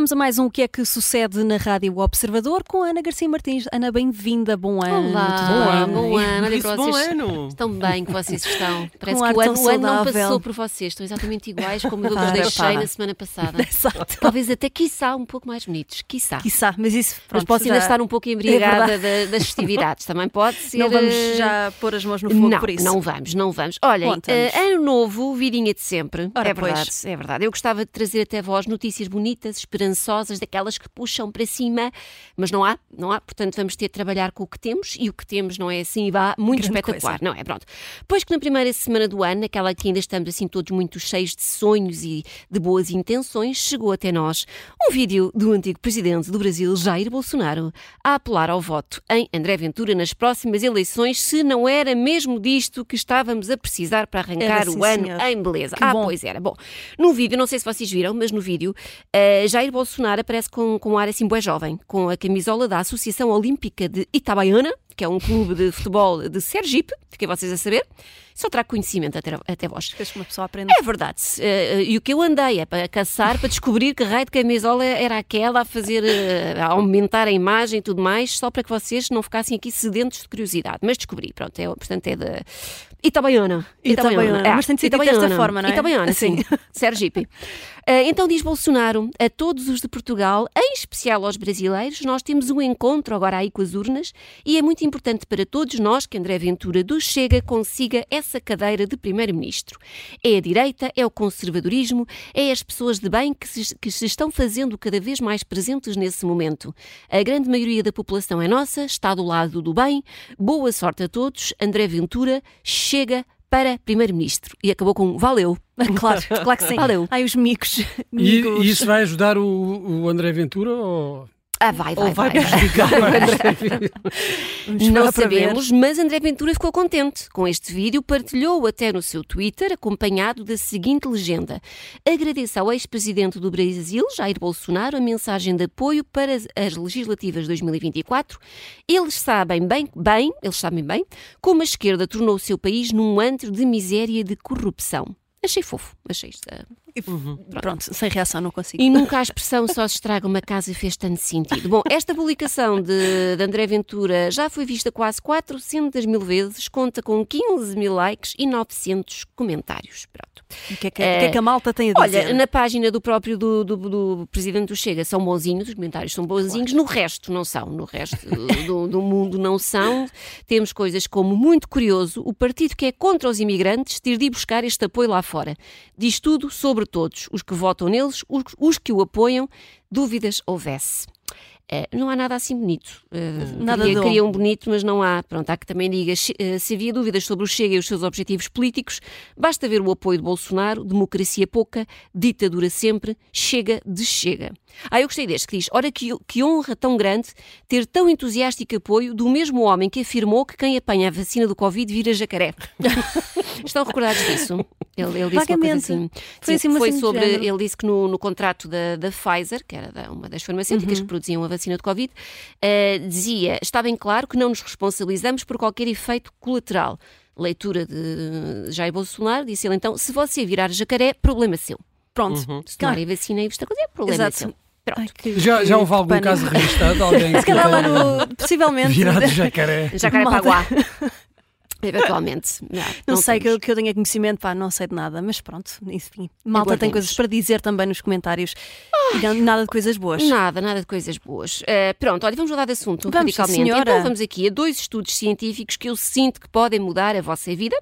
vamos a mais um O que é que sucede na Rádio Observador com a Ana Garcia Martins. Ana, bem-vinda, bom ano. Olá, bom ano, bom ano. Olha bom ano. Estão bem que vocês estão. Parece Um que o ano, o ano não passou por vocês. Estão exatamente iguais como eu vos deixei na semana passada. Exato. Talvez até, quiçá, um pouco mais bonitos. Quiçá. Quiçá, mas isso Mas pronto, posso ainda já- estar um pouco É embriagada da- das festividades. Também pode ser. Não vamos eh, já pôr as mãos no fogo não, por isso. não vamos, não vamos. Olhem, eh, ano novo, vidinha de sempre. Ora, é verdade, pois. é verdade. Eu gostava de trazer até vós notícias bonitas, esperançosas, daquelas que puxam para cima, mas não há, não há. Portanto, vamos ter de trabalhar com o que temos e o que temos não é assim, vá, muito Grande espetacular. coisa. Não é? Pronto. Pois que na primeira semana do ano, aquela que ainda estamos assim todos muito cheios de sonhos e de boas intenções, chegou até nós um vídeo do antigo presidente do Brasil, Jair Bolsonaro, a apelar ao voto em André Ventura nas próximas eleições, se não era mesmo disto que estávamos a precisar para arrancar Era, sim, o ano senhor. em beleza. Que ah, bom. pois era. Bom, no vídeo, não sei se vocês viram, mas no vídeo, eh, Jair Bolsonaro aparece com, com um ar assim bué jovem, com a camisola da Associação Olímpica de Itabaiana, que é um clube de futebol de Sergipe, fiquem vocês a saber. Só trago conhecimento até, até vós. Que uma pessoa aprende. É verdade. Eh, e o que eu andei é para caçar, para descobrir que raio de camisola era aquela, a fazer, eh, a aumentar a imagem e tudo mais, só para que vocês não ficassem aqui sedentos de curiosidade. Mas descobri, pronto, é, portanto é da Itabaiana. Itabaiana. Mas tem de ser dito desta Itabaiana. forma, não é? Itabaiana, Sim. sim. Sergipe. Eh, então diz Bolsonaro a todos os de Portugal, em especial aos brasileiros, nós temos um encontro agora aí com as urnas e é muito importante para todos nós que André Ventura do Chega consiga essa cadeira de primeiro-ministro. É a direita, é o conservadorismo, é as pessoas de bem que se, que se estão fazendo cada vez mais presentes nesse momento. A grande maioria da população é nossa, está do lado do bem. Boa sorte a todos. André Ventura chega para primeiro-ministro. E acabou com valeu. Claro, claro que sim. Valeu. Ai, os micos. E, e isso vai ajudar o, o André Ventura ou, Ah, vai, vai, ou vai vai. Não sabemos, mas André Ventura ficou contente com este vídeo, partilhou até no seu Twitter, acompanhado da seguinte legenda. Agradeço ao ex-presidente do Brasil, Jair Bolsonaro, a mensagem de apoio para as- as legislativas de 2024. Eles sabem bem, bem, eles sabem bem, como a esquerda tornou o seu país num antro de miséria e de corrupção. Achei fofo, achei isto. Ah, Pronto, sem reação não consigo. e nunca a expressão só se estraga uma casa fez tanto sentido. Bom, esta publicação de, de André Ventura já foi vista quase 400 mil vezes, conta com 15 mil likes e 900 comentários. Pronto. O que é que, que é que a malta tem a dizer? Olha, na página do próprio do, do, do Presidente do Chega são bonzinhos, os comentários são bonzinhos, no resto não são, no resto do, do mundo não são. Temos coisas como, muito curioso, o partido que é contra os imigrantes ter de ir buscar este apoio lá fora. Diz tudo sobre todos, os que votam neles, os, que o apoiam, dúvidas houvesse. Eh, não há nada assim bonito. Eh, Nada queria, queria um bonito, mas não há. Pronto, há que também diga, se, eh, se havia dúvidas sobre o Chega e os seus objetivos políticos, basta ver o apoio de Bolsonaro, democracia pouca, ditadura sempre, chega de chega. Ah, eu gostei deste, que diz, ora que, que honra tão grande ter tão entusiástico apoio do mesmo homem que afirmou que quem apanha a vacina do Covid vira jacaré. Estão recordados disso? Ele, ele disse uma coisa Vagamente. assim. Foi Sim, assim foi sobre, ele disse que no, no contrato da, da Pfizer, que era da- uma das farmacêuticas Uhum. que produziam a vacina de Covid, eh, dizia, está bem claro que não nos responsabilizamos por qualquer efeito colateral. Leitura de Jair Bolsonaro, disse ele então, se você virar jacaré, problema seu. Pronto. Se tomarem vacina e esta coisa, é problema Exato. seu. Ai, que- Já, já houve algum pânico. caso registado de alguém Se que calhar lá no. Possivelmente. virado jacaré? Jacaré. Paguá. Eventualmente. Não, Não, sei que eu, que eu tenha conhecimento, pá, não sei de nada, mas pronto, enfim. Malta tem coisas para dizer também nos comentários e não- nada de coisas boas. Nada, nada de coisas boas. Eh, pronto, olha, vamos mudar de assunto Vamos, radicalmente. senhora. Então vamos aqui a dois estudos científicos que eu sinto que podem mudar a vossa vida.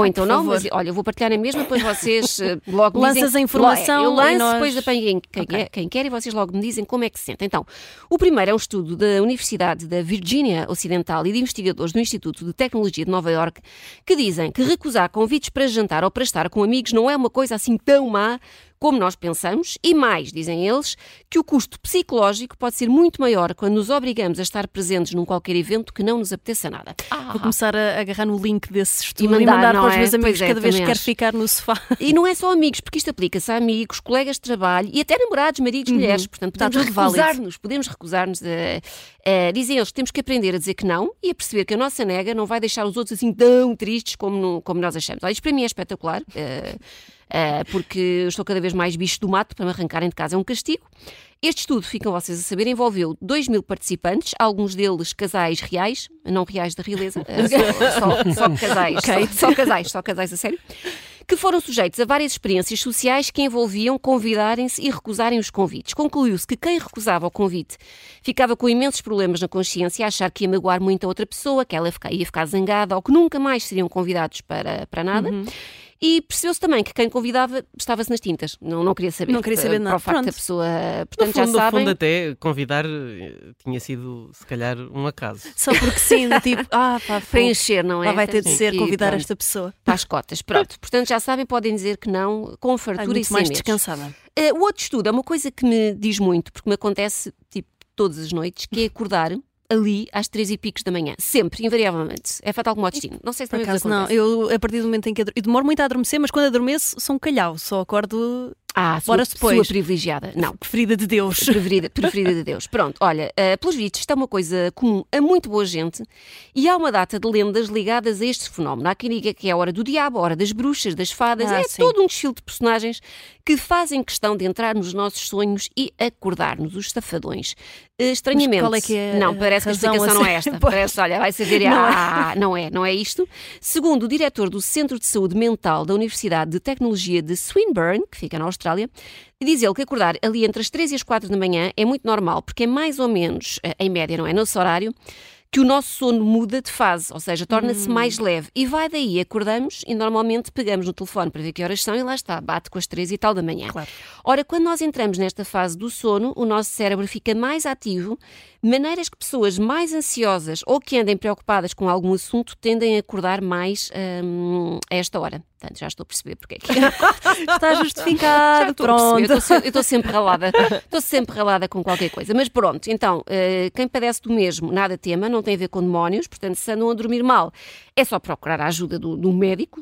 Ou então não, favor. mas olha, eu vou partilhar a mesma, depois vocês eh, logo me Lanças dizem, a informação Eu lanço, nós- depois apanho quem, quem, Ok. quer, quem quer e vocês logo me dizem como é que se sentem. Então, o primeiro é um estudo da Universidade da Virgínia Ocidental e de investigadores do Instituto de Tecnologia de Nova Iorque que dizem que recusar convites para jantar ou para estar com amigos não é uma coisa assim tão má como nós pensamos, e mais, dizem eles, que o custo psicológico pode ser muito maior quando nos obrigamos a estar presentes num qualquer evento que não nos apeteça nada. Vou começar a agarrar no link desse estudo E mandar, não para os é? meus amigos Pois é, cada vez que quero ficar no sofá. E não é só amigos, porque isto aplica-se a amigos, colegas de trabalho e até namorados, maridos, mulheres. Portanto, podemos recusar-nos, podemos recusar-nos. Dizem eles que temos que aprender a dizer que não e a perceber que a nossa nega não vai deixar os outros assim tão tristes como, como nós achamos. Olha, isto para mim é espetacular. Ah, porque eu estou cada vez mais bicho do mato para me arrancarem de casa. É um castigo. Este estudo, ficam vocês a saber, envolveu 2 mil participantes, alguns deles casais reais, não reais da realeza, só, só casais, Ok. só, só casais, só casais a sério, que foram sujeitos a várias experiências sociais que envolviam convidarem-se e recusarem os convites. Concluiu-se que quem recusava o convite ficava com imensos problemas na consciência, a achar que ia magoar muito a outra pessoa, que ela ia ficar zangada ou que nunca mais seriam convidados para, para nada. E percebeu-se também que quem convidava estava-se nas tintas, não, não queria saber. Não queria saber nada. Para o facto Pronto. da pessoa. No Portanto, já fundo, no sabem. fundo, até convidar eh, tinha sido, se calhar, um acaso. Só porque sim, tipo, ah, pá, Para encher, não é? Lá vai ter de ser E convidar pronto, esta pessoa. Para as cotas. Pronto. Portanto, já sabem, podem dizer que não, com fartura e muito sem mais medos. descansada. Eh, o outro estudo é uma coisa que me diz muito, porque me acontece tipo todas as noites, que é acordar ali às três e picos da manhã. Sempre, invariavelmente. É fatal como o destino. Não sei se Por também acaso não, eu a partir do momento em que ador- eu demoro muito a adormecer, mas quando adormeço sou um calhau, só acordo Ah, sua, Horas depois. sua privilegiada. Não. preferida de Deus. Preferida, preferida de Deus. Pronto, olha, eh, pelos vistos, isto é uma coisa comum a muito boa gente e há uma data de lendas ligadas a este fenómeno. Há quem diga que é a hora do diabo, a hora das bruxas, das fadas, Ah, é sim. todo um desfile de personagens que fazem questão de entrar nos nossos sonhos e acordar-nos, os safadões. Eh, Estranhamente. qual é que é não, parece que a explicação a não é ser? esta. Pois. Parece, olha, vai saber, Não é. ah, não é, não é isto. Segundo o diretor do Centro de Saúde Mental da Universidade de Tecnologia de Swinburne, que fica na Austrália, diz ele que acordar ali entre as 3 e as 4 da manhã é muito normal, porque é mais ou menos, eh, em média, não é? Nesse horário, que o nosso sono muda de fase, ou seja, torna-se Hum. mais leve. E vai daí, acordamos e normalmente pegamos no telefone para ver que horas são e lá está, bate com as 3 e tal da manhã. Claro. Ora, quando nós entramos nesta fase do sono, o nosso cérebro fica mais ativo, maneiras que pessoas mais ansiosas ou que andem preocupadas com algum assunto tendem a acordar mais hum, a esta hora. Portanto, já estou a perceber porque é que. Está justificado, Já estou pronto. Eu estou se- eu estou sempre ralada, estou sempre ralada com qualquer coisa. Mas pronto, então, eh, quem padece do mesmo, nada tema, não tem a ver com demónios, portanto, se andam a dormir mal, é só procurar a ajuda do, do médico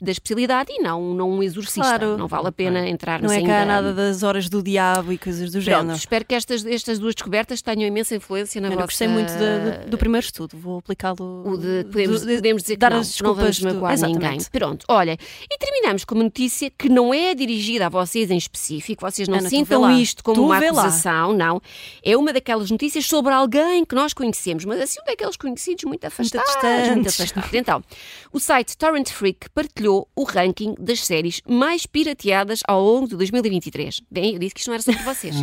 da especialidade e não, não um exorcista. Claro. Não vale a pena entrar Não é cá nada das horas do diabo e coisas do Pronto, género. espero que estas, estas duas descobertas tenham imensa influência na Eu vossa... gostei muito de- de- do primeiro estudo, vou aplicá-lo. Podemos, do- podemos dizer que dar não, as não vamos desculpas magoar ninguém. Pronto, olha, e terminamos com uma notícia que não é dirigida a vocês em específico, vocês não Ana, sintam isto como Tu uma acusação, não. É uma daquelas notícias sobre alguém que nós conhecemos, mas assim um daqueles conhecidos muito afastados. Muito, distantes. afastados. Então, o site Torrent Freak partilhou o ranking das séries mais pirateadas ao longo de 2023. Bem, eu disse que isto não era sobre vocês.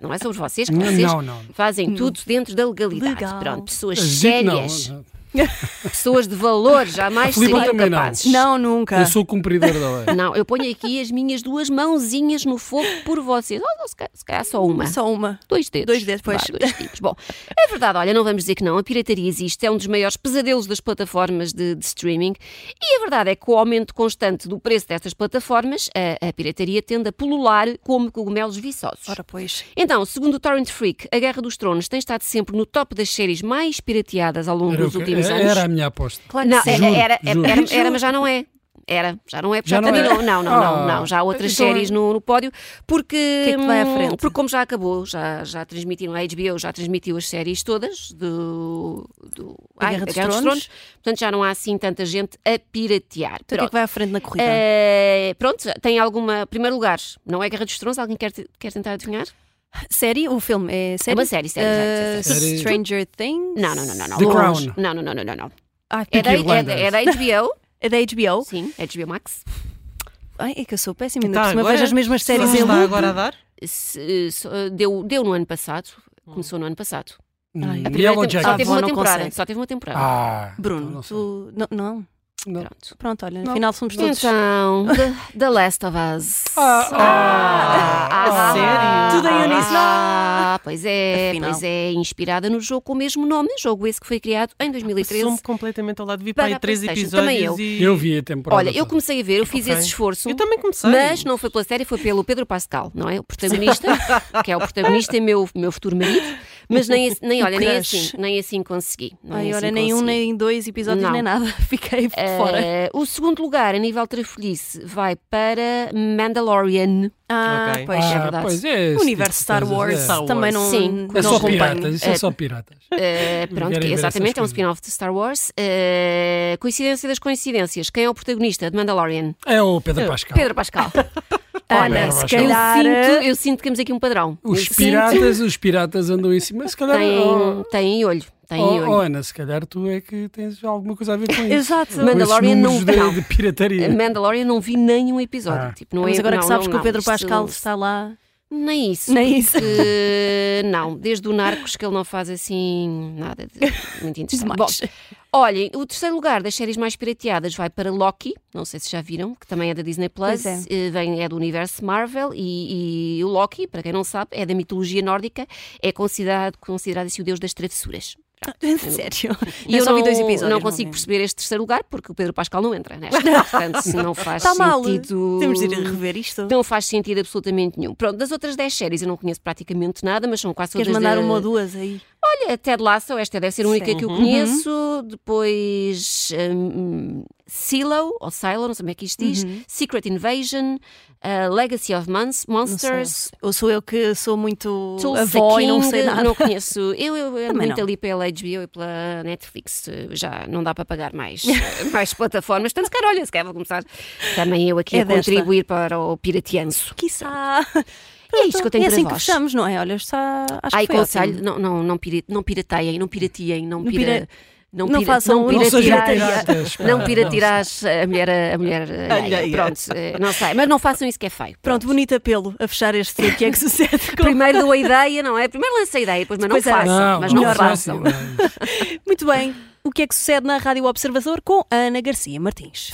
Não é sobre vocês, que vocês não, não. fazem tudo dentro da legalidade. Legal. Pronto, pessoas Agite, não. pessoas de valor, jamais seriam também não. capazes. Não, nunca. Eu sou cumpridor da lei. Não, eu ponho aqui as minhas duas mãozinhas no fogo por vocês. Ou, ou se, calhar, se calhar só uma. Só uma. Dois dedos. Dois dedos, pois. Vá, dois dedos. Bom, é verdade, olha, não vamos dizer que não. A pirataria existe, é um dos maiores pesadelos das plataformas de, de streaming. E a verdade é que com o aumento constante do preço destas plataformas, a, a pirataria tende a pulular como cogumelos viçosos. Ora, pois. Então, segundo o Torrent Freak, a Guerra dos Tronos tem estado sempre no top das séries mais pirateadas ao longo Era, dos o últimos anos. era a minha aposta. Claro Não, que é- sim. Juro, era, era, juro. era, era, mas já não é. Era, já não é, porque já, Já não é? terminou. Não, não, não, Ah. não. Já há outras Então é- séries no, no pódio, porque. que é que vai à hum, frente? Porque como já acabou, já, já transmitiram, a HBO já transmitiu as séries todas do. do Da ai, Guerra da dos Tronos. Portanto, já não há assim tanta gente a piratear. Então, o que é que vai à frente na corrida? Eh, pronto, tem alguma. Primeiro lugar, não é Guerra dos Tronos? Alguém quer, quer tentar adivinhar? Série? O filme é É série? uma série, série, série, Uh, série. Stranger Things? Não, não, não, não. não. The. Crown. Não, não, não, não, não. não. Ah, É da, é, da, é da HBO. é da HBO? Sim, HBO Max. Ai, é que eu sou péssima, ainda Tá, por cima agora- vejo as mesmas séries Não em está loop. agora a dar? Se- se- deu, deu no ano passado. Começou no ano passado. Ai, Hum, a primeira Yellow Jacket. só Ah, teve uma não temporada. Só teve uma temporada. Ah, Bruno, não sei. tu... Não, não. Não. Pronto. Pronto, olha, Não. afinal somos todos... Então, The, The Last of Us. Ah, ah, ah, sério? Tudo em uníssono. Ah, pois é, Afinal. pois é, inspirada no jogo com o mesmo nome, jogo esse que foi criado em 2013. Passou-me completamente ao lado. Vi Para para aí a três PlayStation. Também episódios e... Eu vi a temporada. Olha, eu comecei a ver, eu fiz Ok. esse esforço. Eu também comecei. Mas não foi pela série, foi pelo Pedro Pascal, não é? O protagonista, que é o protagonista e meu, meu futuro marido. Mas nem, nem olha, nem assim, nem assim consegui. Nem Ai, assim olha, nem um, nem dois episódios, Não. nem nada. Fiquei de fora. Eh, o segundo lugar, a nível trafolhice, vai para Mandalorian. Ah, ok. pois é Ah, verdade. pois é. esse Universo tipo Star coisas, Wars é. Star também Wars. não, Sim, É não só acompanho. piratas, isso é Eh, só piratas. Eh, pronto, que exatamente, é um spin-off de Star Wars. Eh, coincidência das coincidências. Quem é o protagonista de Mandalorian? É o Pedro Pascal. Pedro Pascal. Olha, Pedro se Pascal. Eu calhar. sinto, eu sinto que temos aqui um padrão. Os Eu sinto- piratas, os piratas andam em cima. Se calhar. Têm, Oh, têm olho. Têm oh, olho. oh, Ana, se calhar tu é que tens alguma coisa a ver com isso. Exato. Com Mandalorian não- números não. de, de pirataria. Mandalorian não vi nenhum episódio. Ah. Tipo, não Mas é, agora não, que sabes não, que o não. Pedro Isto- Pascal está lá. Nem isso. Nem isso. porque- não, desde o Narcos que ele não faz assim nada de muito interessante. Bom. Olhem, o terceiro lugar das séries mais pirateadas vai para Loki, não sei se já viram, que também é da Disney Plus, é. eh, vem, é do universo Marvel e, e o Loki, para quem não sabe, é da mitologia nórdica, é considerado, considerado assim o deus das travessuras. Sério. E eu eu só não, vi dois episódios. não consigo vi. perceber este terceiro lugar porque o Pedro Pascal não entra nesta. Portanto, não faz Está mal. sentido. Temos de ir rever isto. Não faz sentido absolutamente nenhum. Pronto, das outras 10 séries eu não conheço praticamente nada, mas são quase Queres todas mandar da- uma ou duas aí? Olha, Ted Lasso, esta deve ser a única Sim. que eu Uhum. conheço. Depois hum, Silo, ou Silo, não sei como é que isto diz. Uhum. Secret Invasion, uh, Legacy of Mons-. Monsters. Ou sou eu que sou muito Tulsa avó e não King, sei nada. não conheço. Eu, eu ando Também muito não. ali pela HBO e pela Netflix. Já não dá para pagar mais, mais plataformas. Portanto, se calhar, olha, se calhar vou começar também eu aqui É a desta. contribuir para o piratianço. Quiçá. E é isto que eu tenho é para assim que vós. fechamos, não é? Olha, está. Acho Ai, que foi conselho, ótimo. não, não, não, não pirateiem, não piratiem, não Não pira... Não, não pira, façam- não não piratirás, não não piratirás a mulher, a mulher alheia. Pronto, eh, não sei, mas não façam isso que é feio. Pronto, bonito apelo a fechar este o que é que sucede com... Primeiro dou a ideia, não é? Primeiro lança a ideia, depois mas não Pois é. façam. mas não melhor façam. assim, não. Muito bem. O que é que sucede na Rádio Observador com a Ana Garcia Martins?